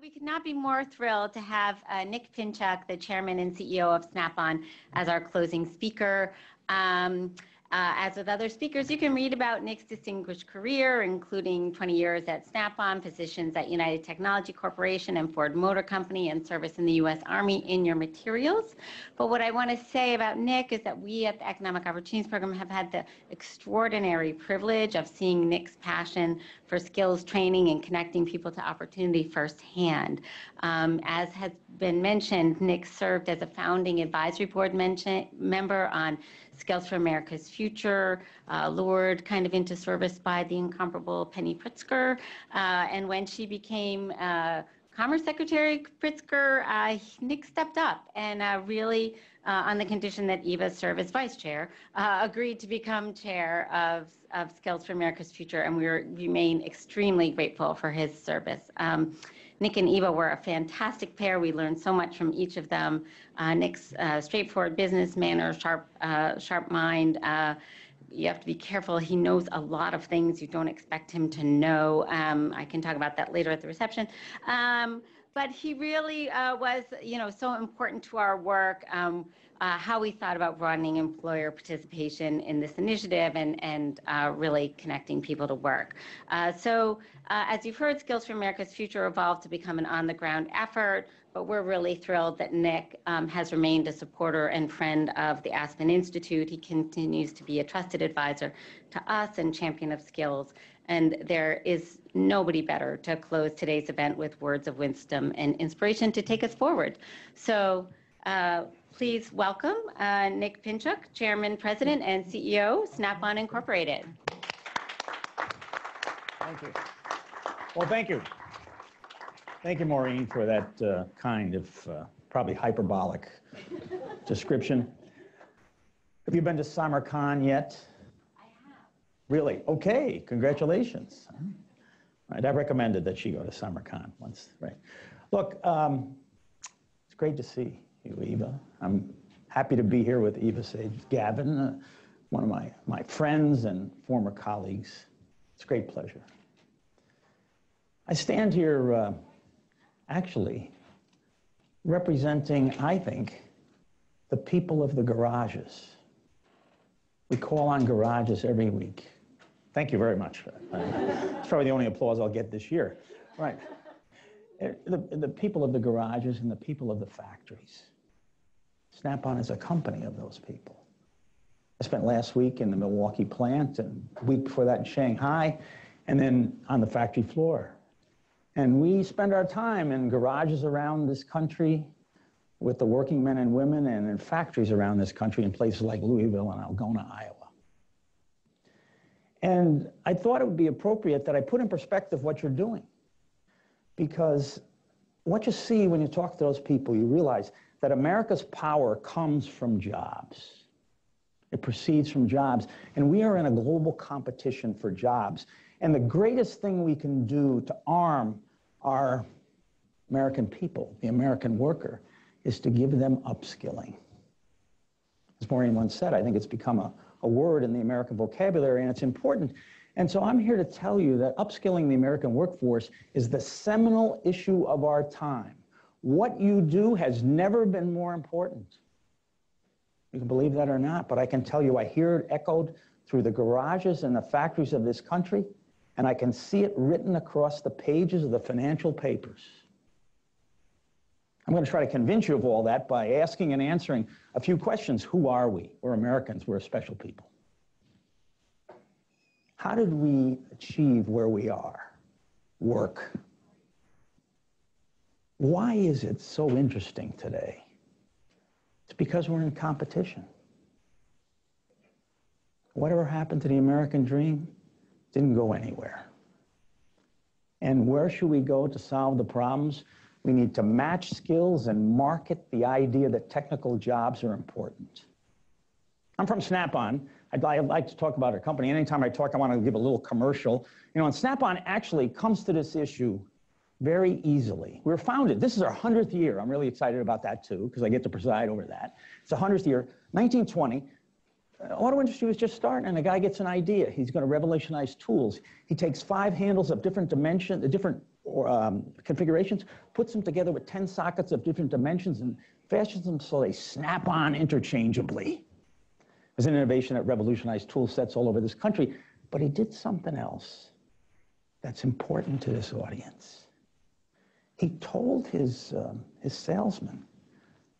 We could not be more thrilled to have uh, Nick Pinchuk, the chairman and CEO of Snap-on, as our closing speaker. Um, uh, as with other speakers, you can read about Nick's distinguished career, including 20 years at Snap-on, positions at United Technology Corporation and Ford Motor Company, and service in the U.S. Army in your materials. But what I want to say about Nick is that we at the Economic Opportunities Program have had the extraordinary privilege of seeing Nick's passion for skills training and connecting people to opportunity firsthand. Um, as has been mentioned, Nick served as a founding advisory board member on Skills for America's Future, uh, lured kind of into service by the incomparable Penny Pritzker. Uh, and when she became uh, Commerce Secretary Pritzker, uh, Nick stepped up and uh, really, uh, on the condition that Eva serve as vice chair, agreed to become chair of, of Skills for America's Future. And we remain extremely grateful for his service. Um, Nick and Eva were a fantastic pair. We learned so much from each of them. Uh, Nick's uh, straightforward business manner, sharp, uh, sharp mind. Uh, you have to be careful. He knows a lot of things you don't expect him to know. Um, I can talk about that later at the reception. Um, but he really uh, was, you know, so important to our work. Um, uh, how we thought about broadening employer participation in this initiative and, and uh, really connecting people to work. Uh, so uh, as you've heard, Skills for America's Future evolved to become an on-the-ground effort, but we're really thrilled that Nick um, has remained a supporter and friend of the Aspen Institute. He continues to be a trusted advisor to us and champion of skills. And there is nobody better to close today's event with words of wisdom and inspiration to take us forward. So uh, please welcome uh, Nick Pinchuk, Chairman, President, and CEO, Snap-on Incorporated. Thank you. Well, thank you. Thank you, Maureen, for that uh, kind of uh, probably hyperbolic description. Have you been to Samarkand yet? I have. Really? Okay, congratulations. Right, I recommended that she go to Samarkand once, right? Look, um, it's great to see you, Eva. I'm happy to be here with Eva Sage Gavin, uh, one of my, my friends and former colleagues. It's a great pleasure. I stand here uh, actually representing, I think, the people of the garages. We call on garages every week. Thank you very much. it's probably the only applause I'll get this year. Right. Uh, the, the people of the garages and the people of the factories. Snap-on is a company of those people. I spent last week in the Milwaukee plant and week before that in Shanghai and then on the factory floor. And we spend our time in garages around this country with the working men and women and in factories around this country in places like Louisville and Algona, Iowa. And I thought it would be appropriate that I put in perspective what you're doing. Because what you see when you talk to those people, you realize that America's power comes from jobs. It proceeds from jobs. And we are in a global competition for jobs. And the greatest thing we can do to arm our American people, the American worker, is to give them upskilling. As Maureen once said, I think it's become a, a word in the American vocabulary and it's important. And so I'm here to tell you that upskilling the American workforce is the seminal issue of our time. What you do has never been more important. You can believe that or not, but I can tell you I hear it echoed through the garages and the factories of this country, and I can see it written across the pages of the financial papers. I'm going to try to convince you of all that by asking and answering a few questions. Who are we? We're Americans. We're a special people. How did we achieve where we are? Work, why is it so interesting today? It's because we're in competition. Whatever happened to the American dream didn't go anywhere. And where should we go to solve the problems? We need to match skills and market the idea that technical jobs are important. I'm from Snap-on. I'd, I'd, like to talk about our company. Anytime I talk, I want to give a little commercial. You know, and Snap-on actually comes to this issue very easily. We were founded, this is our 100th year. I'm really excited about that too, because I get to preside over that. It's the 100th year, 1920. Uh, auto industry was just starting, and a guy gets an idea. He's going to revolutionize tools. He takes five handles of different dimension, the different um, configurations, puts them together with 10 sockets of different dimensions and fashions them so they snap on interchangeably. It was an innovation that revolutionized tool sets all over this country, but he did something else that's important to this audience. He told his, um, his salesman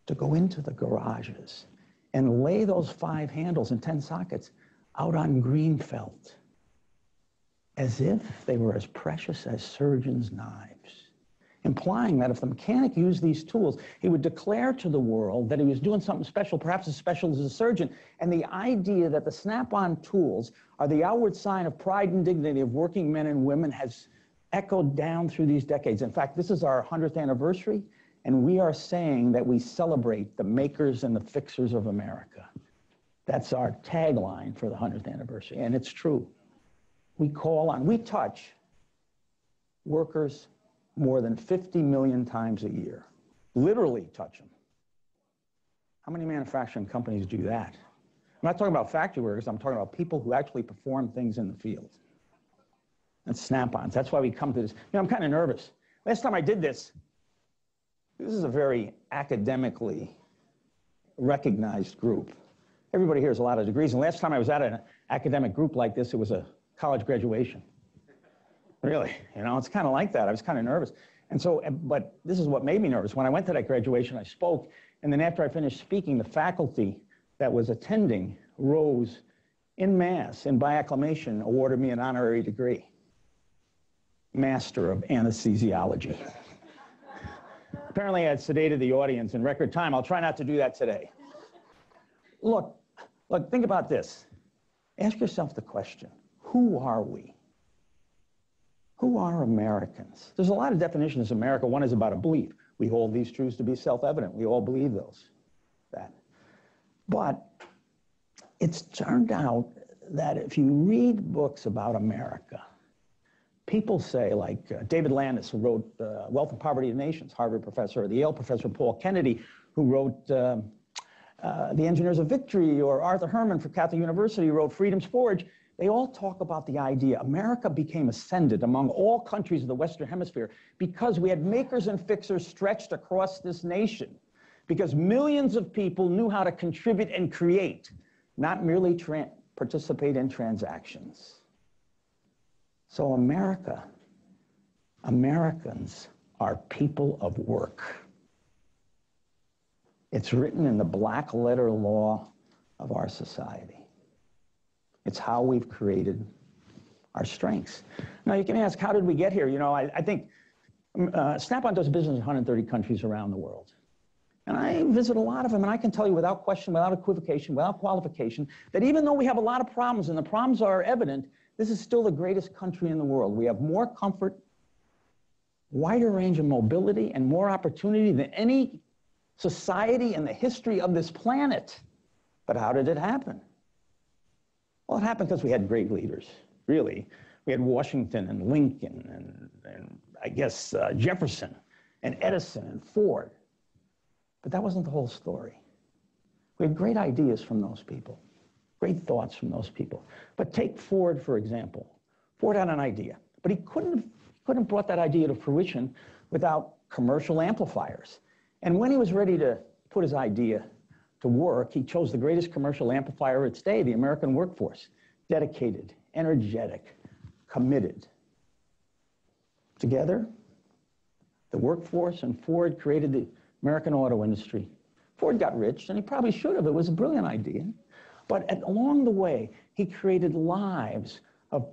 to go into the garages and lay those five handles and 10 sockets out on green felt as if they were as precious as surgeons' knives, implying that if the mechanic used these tools, he would declare to the world that he was doing something special, perhaps as special as a surgeon. And the idea that the snap-on tools are the outward sign of pride and dignity of working men and women has echoed down through these decades. In fact, this is our 100th anniversary, and we are saying that we celebrate the makers and the fixers of America. That's our tagline for the 100th anniversary, and it's true. We call on, we touch workers more than 50 million times a year, literally touch them. How many manufacturing companies do that? I'm not talking about factory workers, I'm talking about people who actually perform things in the field. That's snap-ons. That's why we come to this. You know, I'm kind of nervous. Last time I did this, this is a very academically recognized group. Everybody here has a lot of degrees. And last time I was at an academic group like this, it was a college graduation. Really, you know, it's kind of like that. I was kind of nervous. And so, but this is what made me nervous. When I went to that graduation, I spoke. And then after I finished speaking, the faculty that was attending rose in mass and by acclamation awarded me an honorary degree. Master of Anesthesiology. Apparently, I had sedated the audience in record time. I'll try not to do that today. Look, look, think about this. Ask yourself the question who are we? Who are Americans? There's a lot of definitions of America. One is about a belief. We hold these truths to be self evident. We all believe those. That. But it's turned out that if you read books about America, people say, like uh, David Landes, who wrote uh, Wealth and Poverty of Nations, Harvard professor, or the Yale professor Paul Kennedy, who wrote uh, uh, The Engineers of Victory, or Arthur Herman from Catholic University, who wrote Freedom's Forge, they all talk about the idea America became ascended among all countries of the Western Hemisphere because we had makers and fixers stretched across this nation, because millions of people knew how to contribute and create, not merely participate in transactions. So, America, Americans are people of work. It's written in the black letter law of our society. It's how we've created our strengths. Now, you can ask, how did we get here? You know, I, I think um, uh, Snap-on does business in 130 countries around the world. And I visit a lot of them, and I can tell you without question, without equivocation, without qualification, that even though we have a lot of problems, and the problems are evident, this is still the greatest country in the world. We have more comfort, wider range of mobility, and more opportunity than any society in the history of this planet. But how did it happen? Well, it happened because we had great leaders, really. We had Washington and Lincoln and, and I guess uh, Jefferson and Edison and Ford. But that wasn't the whole story. We had great ideas from those people. Great thoughts from those people. But take Ford, for example. Ford had an idea, but he couldn't have, couldn't have brought that idea to fruition without commercial amplifiers. And when he was ready to put his idea to work, he chose the greatest commercial amplifier of its day, the American workforce. Dedicated, energetic, committed. Together, the workforce and Ford created the American auto industry. Ford got rich, and he probably should have. It was a brilliant idea. But at, along the way, he created lives of,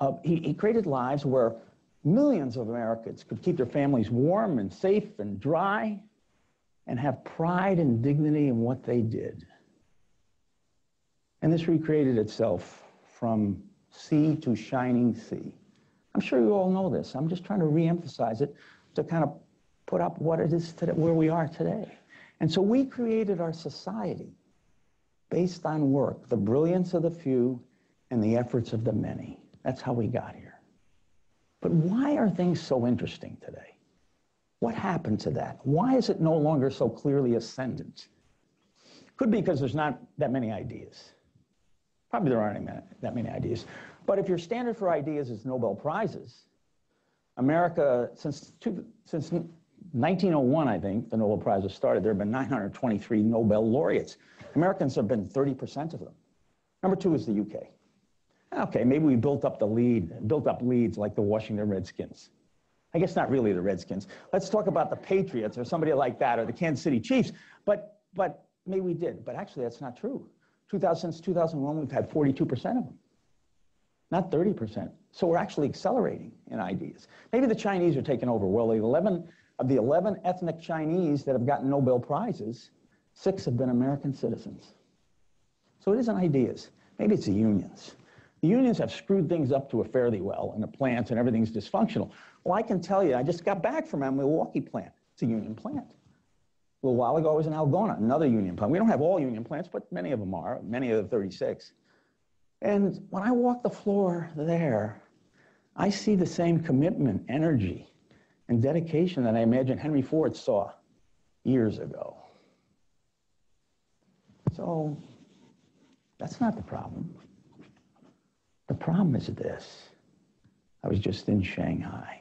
of he, he created lives where millions of Americans could keep their families warm and safe and dry and have pride and dignity in what they did. And this recreated itself from sea to shining sea. I'm sure you all know this. I'm just trying to reemphasize it to kind of put up what it is today, where we are today. And so we created our society based on work, the brilliance of the few and the efforts of the many. That's how we got here. But why are things so interesting today? What happened to that? Why is it no longer so clearly ascendant? Could be because there's not that many ideas. Probably there aren't that many ideas. But if your standard for ideas is Nobel Prizes, America, since, two, since 1901, I think, the Nobel Prize was started, there have been 923 Nobel laureates. Americans have been 30% of them. Number two is the UK. Okay, maybe we built up the lead, built up leads like the Washington Redskins. I guess not really the Redskins. Let's talk about the Patriots or somebody like that or the Kansas City Chiefs. But, but maybe we did. But actually, that's not true. 2000, since 2001, we've had 42% of them, not 30%. So we're actually accelerating in ideas. Maybe the Chinese are taking over. Well, the 11 of the 11 ethnic Chinese that have gotten Nobel Prizes, six have been American citizens. So it isn't ideas. Maybe it's the unions. The unions have screwed things up to a fairly well in the plants and everything's dysfunctional. Well, I can tell you, I just got back from a Milwaukee plant. It's a union plant. A little while ago, I was in Algona, another union plant. We don't have all union plants, but many of them are, many of the 36. And when I walk the floor there, I see the same commitment, energy, and dedication that I imagine Henry Ford saw years ago. So that's not the problem. The problem is this. I was just in Shanghai.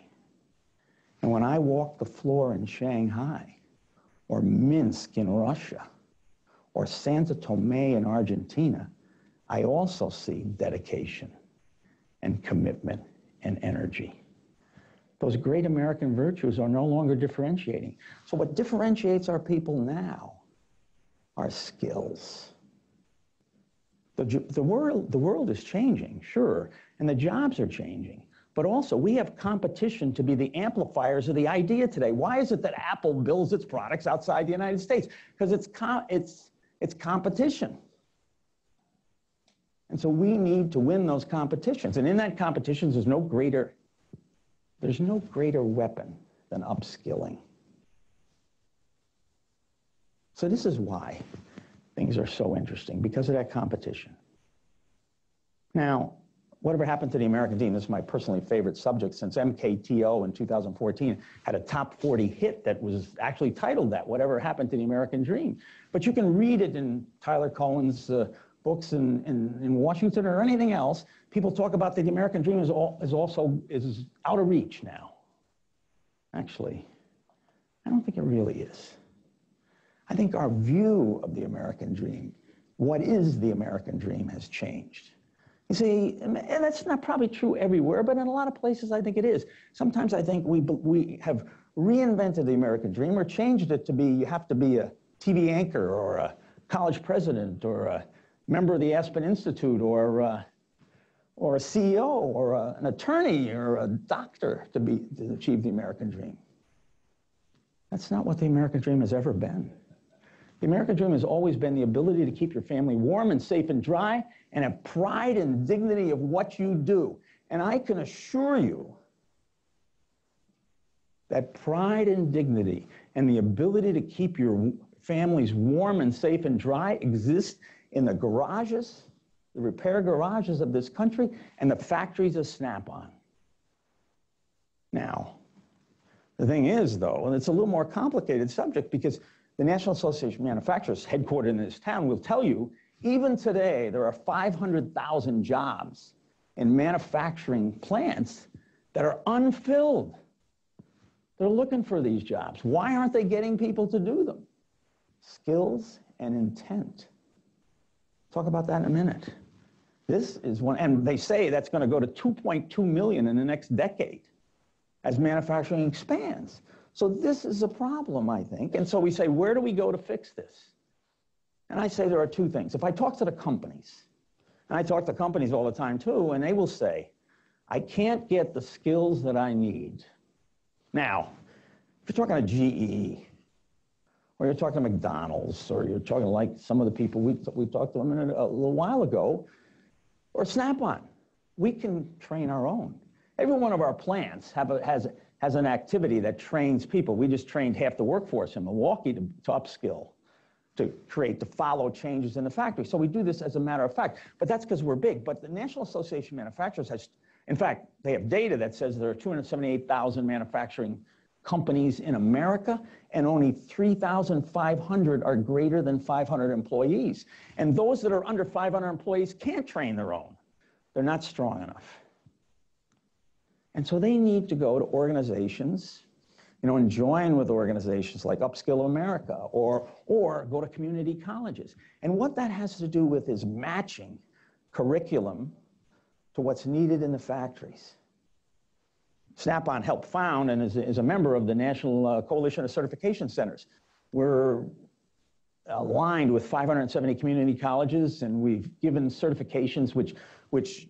And when I walk the floor in Shanghai, or Minsk in Russia, or Santa Tome in Argentina, I also see dedication and commitment and energy. Those great American virtues are no longer differentiating. So what differentiates our people now are skills. The, the, world, the world is changing, sure, and the jobs are changing. But also, we have competition to be the amplifiers of the idea today. Why is it that Apple builds its products outside the United States? Because it's, it's, it's competition. And so we need to win those competitions. And in that competitions, there's no greater, there's no greater weapon than upskilling. So this is why things are so interesting, because of that competition. Now, whatever happened to the American team, this is my personally favorite subject since MKTO in 2014 had a top 40 hit that was actually titled that, Whatever Happened to the American Dream. But you can read it in Tyler Cowen's uh, books in, in, in, Washington or anything else, people talk about that the American dream is, all, is also is out of reach now. Actually, I don't think it really is. I think our view of the American dream, what is the American dream, has changed. You see, and that's not probably true everywhere, but in a lot of places I think it is. Sometimes I think we, we have reinvented the American dream or changed it to be you have to be a TV anchor or a college president or a member of the Aspen Institute or, uh, or a CEO or a, an attorney or a doctor to, be, to achieve the American dream. That's not what the American dream has ever been. The American dream has always been the ability to keep your family warm and safe and dry and have pride and dignity of what you do. And I can assure you that pride and dignity and the ability to keep your families warm and safe and dry exists in the garages, the repair garages of this country, and the factories of Snap-on. Now, the thing is, though, and it's a little more complicated subject because the National Association of Manufacturers, headquartered in this town, will tell you even today there are 500,000 jobs in manufacturing plants that are unfilled. They're looking for these jobs. Why aren't they getting people to do them? Skills and intent. Talk about that in a minute. This is one, and they say that's going to go to 2.2 million in the next decade as manufacturing expands. So this is a problem, I think. And so we say, where do we go to fix this? And I say there are two things. If I talk to the companies, and I talk to companies all the time too, and they will say, I can't get the skills that I need. Now, if you're talking to GE, or you're talking to McDonald's, or you're talking like some of the people we, we talked to a, a little while ago, or Snap-on. We can train our own. Every one of our plants have a, has, has an activity that trains people. We just trained half the workforce in Milwaukee to, to upskill, to create, to follow changes in the factory. So we do this as a matter of fact. But that's because we're big. But the National Association of Manufacturers has, in fact, they have data that says there are 278,000 manufacturing companies in America, and only 3,500 are greater than 500 employees. And those that are under 500 employees can't train their own. They're not strong enough. And so they need to go to organizations, you know, and join with organizations like Upskill America or, or go to community colleges. And what that has to do with is matching curriculum to what's needed in the factories. Snap-on helped found and is, is a member of the National uh, Coalition of Certification Centers. We're aligned with 570 community colleges, and we've given certifications which, which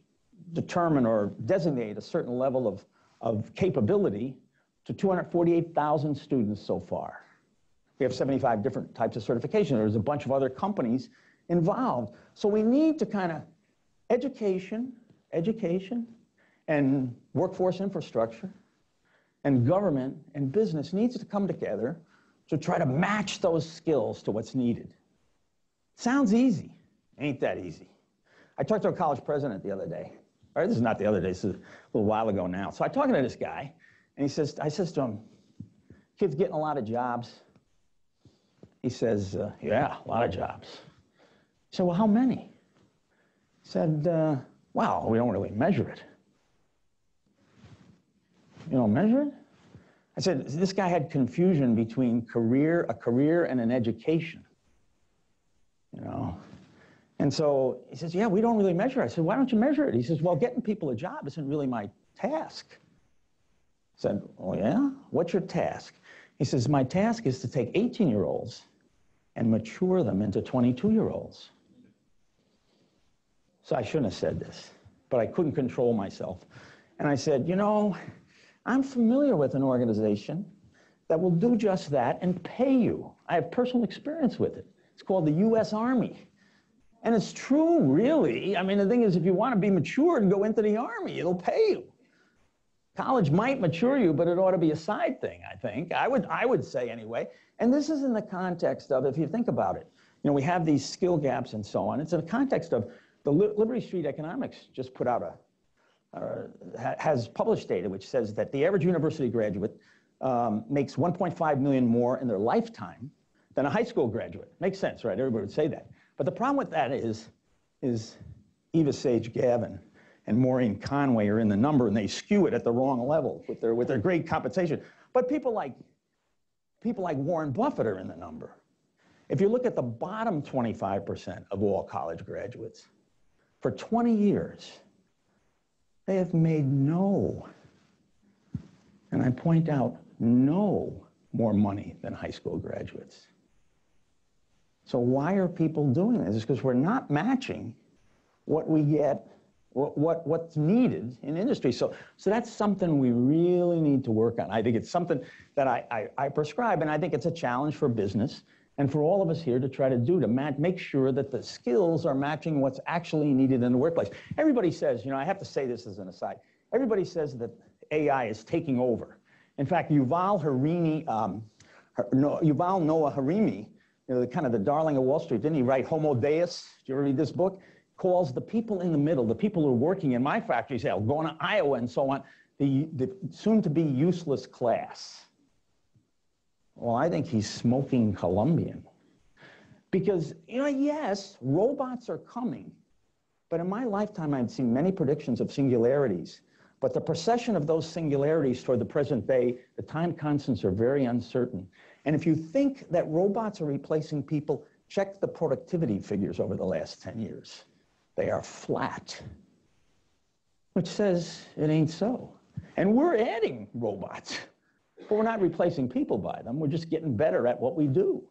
determine or designate a certain level of, of capability to 248,000 students so far. We have 75 different types of certification. There's a bunch of other companies involved. So we need to kind of education, education, and workforce infrastructure, and government and business needs to come together to try to match those skills to what's needed. Sounds easy. Ain't that easy. I talked to a college president the other day. Or this is not the other day, this is a little while ago now. So I'm talking to this guy, and he says, I says to him, kids getting a lot of jobs. He says, uh, yeah, a lot of jobs. I said, well, how many? He said, uh, well, we don't really measure it. You don't measure it? I said, this guy had confusion between career, a career and an education. You know? And so he says, yeah, we don't really measure. I said, why don't you measure it? He says, well, getting people a job isn't really my task. I said, oh yeah? What's your task? He says, my task is to take 18-year-olds and mature them into 22-year-olds. So I shouldn't have said this, but I couldn't control myself. And I said, you know, I'm familiar with an organization that will do just that and pay you. I have personal experience with it. It's called the U.S. Army. And it's true, really. I mean, the thing is, if you want to be mature and go into the Army, it'll pay you. College might mature you, but it ought to be a side thing, I think. I would, I would say anyway. And this is in the context of, if you think about it, you know, we have these skill gaps and so on. It's in the context of the Liberty Street Economics just put out a uh, has published data which says that the average university graduate um, makes 1.5 million more in their lifetime than a high school graduate. Makes sense, right? Everybody would say that. But the problem with that is, is Eva Sage Gavin and Maureen Conway are in the number and they skew it at the wrong level with their, with their great compensation. But people like, people like Warren Buffett are in the number. If you look at the bottom 25% of all college graduates, for 20 years, they have made no, and I point out, no more money than high school graduates. So why are people doing this? It's because we're not matching what we get, what, what, what's needed in industry. So, so that's something we really need to work on. I think it's something that I, I, I prescribe, and I think it's a challenge for business and for all of us here to try to do to make sure that the skills are matching what's actually needed in the workplace. Everybody says, you know, I have to say this as an aside. Everybody says that AI is taking over. In fact, Yuval um, no, Yuval Noah Harari, you know, the kind of the darling of Wall Street, didn't he write Homo Deus? Did you ever read this book? Calls the people in the middle, the people who are working in my factories, going to Iowa and so on, the, the soon-to-be useless class. Well, I think he's smoking Colombian. Because, you know, yes, robots are coming, but in my lifetime, I've seen many predictions of singularities. But the procession of those singularities toward the present day, the time constants are very uncertain. And if you think that robots are replacing people, check the productivity figures over the last 10 years. They are flat, which says it ain't so. And we're adding robots. But we're not replacing people by them. We're just getting better at what we do,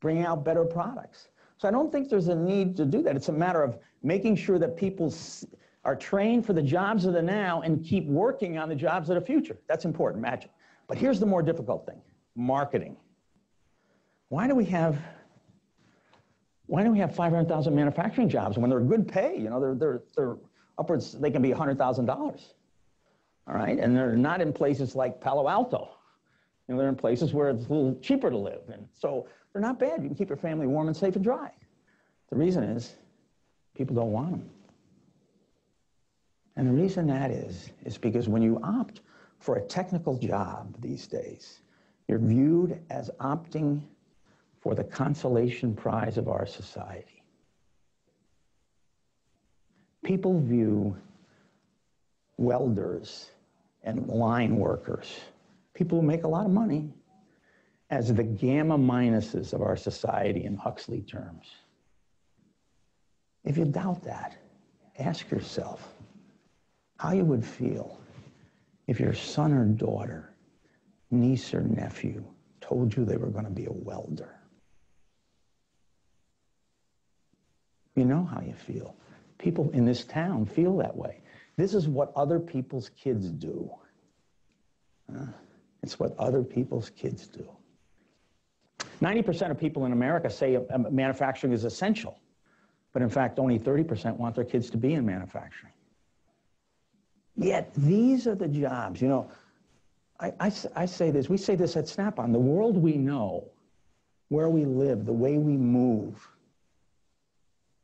bringing out better products. So I don't think there's a need to do that. It's a matter of making sure that people are trained for the jobs of the now and keep working on the jobs of the future. That's important, magic. But here's the more difficult thing, marketing. Why do we have why do we have 500,000 manufacturing jobs when they're good pay? You know, they're, they're, they're upwards, they can be $100,000 all right? And they're not in places like Palo Alto. You know, they're in places where it's a little cheaper to live. And so they're not bad. You can keep your family warm and safe and dry. The reason is people don't want them. And the reason that is, is because when you opt for a technical job these days, you're viewed as opting for the consolation prize of our society. People view welders and line workers, people who make a lot of money, as the gamma minuses of our society in Huxley terms. If you doubt that, ask yourself how you would feel if your son or daughter, niece or nephew told you they were going to be a welder. You know how you feel. People in this town feel that way. This is what other people's kids do. Uh, it's what other people's kids do. 90% of people in America say uh, manufacturing is essential, but in fact, only 30% want their kids to be in manufacturing. Yet these are the jobs, you know, I, I, I say this, we say this at Snap-on, the world we know, where we live, the way we move,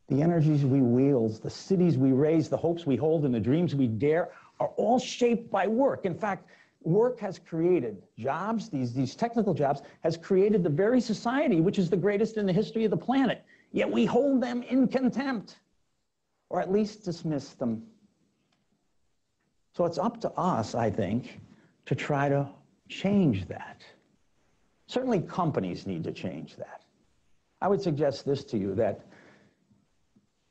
the energies we wield, the cities we raise, the hopes we hold, and the dreams we dare are all shaped by work. In fact, work has created jobs, these, these technical jobs, has created the very society which is the greatest in the history of the planet. Yet we hold them in contempt, or at least dismiss them. So it's up to us, I think, to try to change that. Certainly companies need to change that. I would suggest this to you, that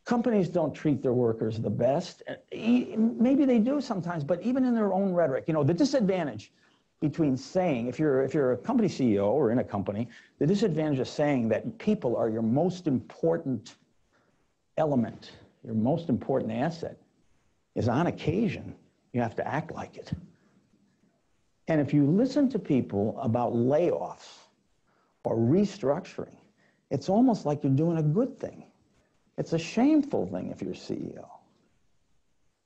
companies don't treat their workers the best. Maybe they do sometimes, but even in their own rhetoric, you know, the disadvantage between saying, if you're, if you're a company CEO or in a company, the disadvantage of saying that people are your most important element, your most important asset, is on occasion, you have to act like it. And if you listen to people about layoffs or restructuring, it's almost like you're doing a good thing. It's a shameful thing if you're CEO.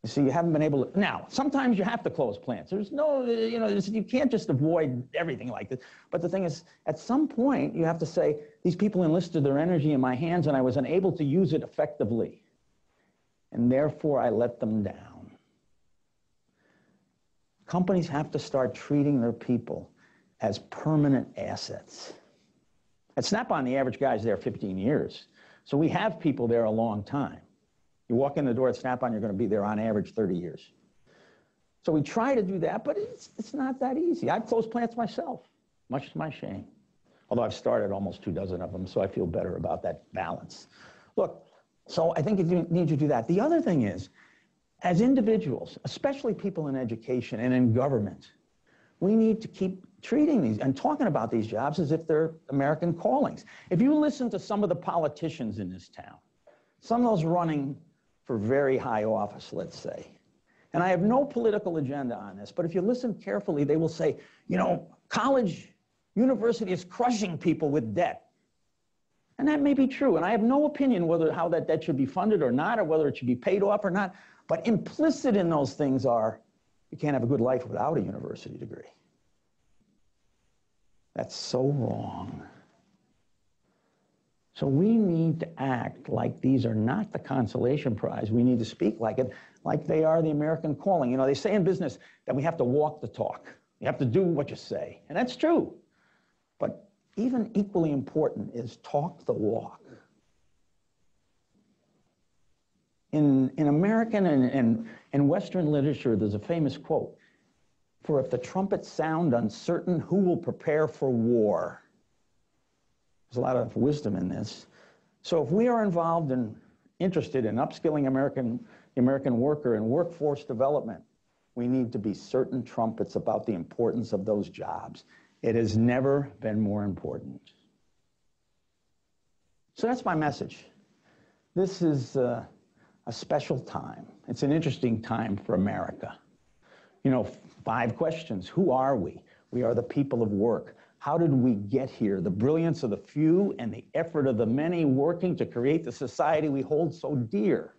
You see, you haven't been able to. Now, sometimes you have to close plants. There's no, you know, you can't just avoid everything like this. But the thing is, at some point, you have to say, these people enlisted their energy in my hands and I was unable to use it effectively. And therefore, I let them down. Companies have to start treating their people as permanent assets. At Snap-on, the average guy's there 15 years. So we have people there a long time. You walk in the door at Snap-on, you're going to be there on average 30 years. So we try to do that, but it's, it's not that easy. I've closed plants myself, much to my shame. Although I've started almost two dozen of them, so I feel better about that balance. Look, so I think you need to do that. The other thing is, as individuals, especially people in education and in government, we need to keep treating these and talking about these jobs as if they're American callings. If you listen to some of the politicians in this town, some of those running for very high office, let's say, and I have no political agenda on this, but if you listen carefully, they will say, you know, college, university is crushing people with debt. And that may be true. And I have no opinion whether how that debt should be funded or not, or whether it should be paid off or not. But implicit in those things are you can't have a good life without a university degree. That's so wrong. So we need to act like these are not the consolation prize. We need to speak like it, like they are the American calling. You know, they say in business that we have to walk the talk. You have to do what you say. And that's true. But even equally important is talk the walk. In, in American and, and, and Western literature, there's a famous quote for if the trumpets sound uncertain, who will prepare for war? There's a lot of wisdom in this. So if we are involved and interested in upskilling American, the American worker and workforce development, we need to be certain trumpets about the importance of those jobs. It has never been more important. So that's my message. This is uh, a special time. It's an interesting time for America. You know, five questions. Who are we? We are the people of work. How did we get here? The brilliance of the few and the effort of the many working to create the society we hold so dear.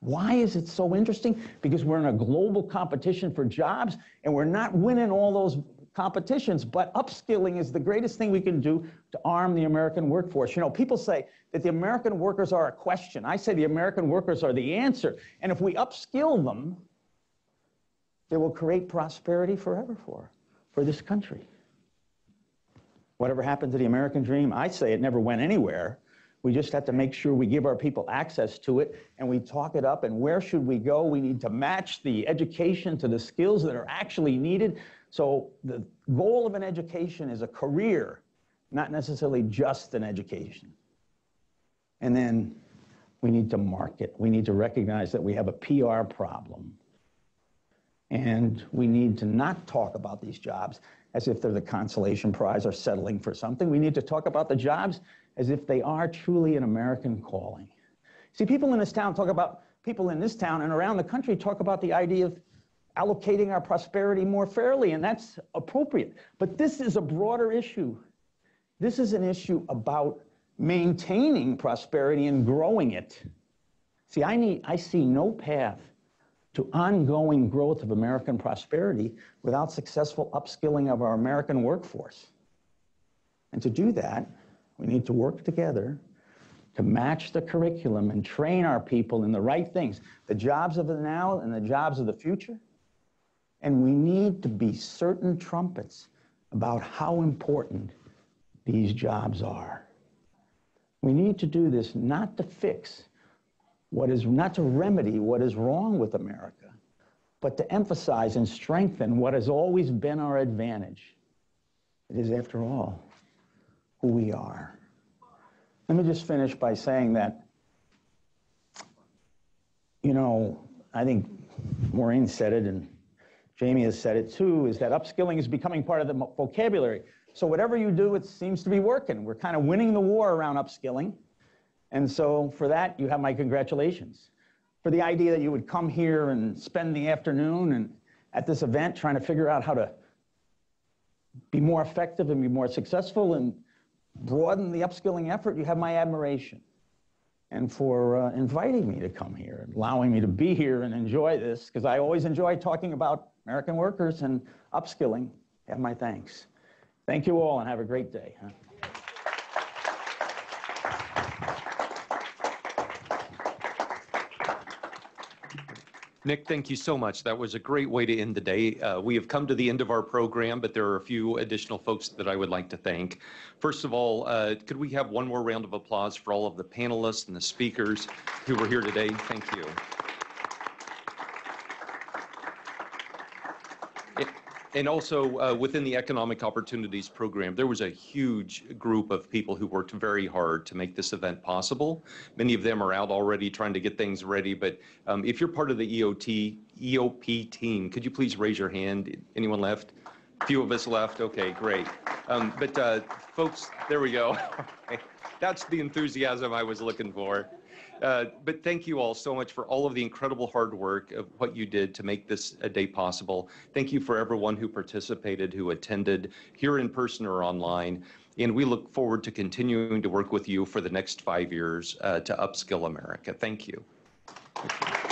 Why is it so interesting? Because we're in a global competition for jobs and we're not winning all those competitions, but upskilling is the greatest thing we can do to arm the American workforce. You know, people say that the American workers are a question. I say the American workers are the answer. And if we upskill them, they will create prosperity forever for, for this country. Whatever happened to the American dream, I say it never went anywhere, We just have to make sure we give our people access to it and we talk it up. And where should we go? We need to match the education to the skills that are actually needed. So the goal of an education is a career, not necessarily just an education. And then we need to market. We need to recognize that we have a PR problem. And we need to not talk about these jobs as if they're the consolation prize or settling for something. We need to talk about the jobs as if they are truly an American calling. See, people in this town talk about, people in this town and around the country talk about the idea of allocating our prosperity more fairly, and that's appropriate. But this is a broader issue. This is an issue about maintaining prosperity and growing it. See, I, need, I see no path to ongoing growth of American prosperity without successful upskilling of our American workforce. And to do that, we need to work together to match the curriculum and train our people in the right things, the jobs of the now and the jobs of the future. And we need to be certain trumpets about how important these jobs are. We need to do this not to fix what is, not to remedy what is wrong with America, but to emphasize and strengthen what has always been our advantage. It is, after all, who we are. Let me just finish by saying that, you know, I think Maureen said it and Jamie has said it too, is that upskilling is becoming part of the vocabulary. So whatever you do, it seems to be working. We're kind of winning the war around upskilling. And so for that, you have my congratulations. For the idea that you would come here and spend the afternoon and at this event trying to figure out how to be more effective and be more successful and broaden the upskilling effort, you have my admiration. And for uh, inviting me to come here, allowing me to be here and enjoy this, because I always enjoy talking about American workers and upskilling, have my thanks. Thank you all and have a great day. Huh? Nick, thank you so much. That was a great way to end the day. Uh, we have come to the end of our program, but there are a few additional folks that I would like to thank. First of all, uh, could we have one more round of applause for all of the panelists and the speakers who were here today? Thank you. And also uh, within the Economic Opportunities Program, there was a huge group of people who worked very hard to make this event possible. Many of them are out already trying to get things ready. But um, if you're part of the EOT, EOP team, could you please raise your hand? Anyone left? Few of us left. Okay, great. Um, but uh, folks, there we go. That's the enthusiasm I was looking for. Uh, but thank you all so much for all of the incredible hard work of what you did to make this a day possible. Thank you for everyone who participated, who attended here in person or online. And we look forward to continuing to work with you for the next five years uh, to upskill America. Thank you. Thank you.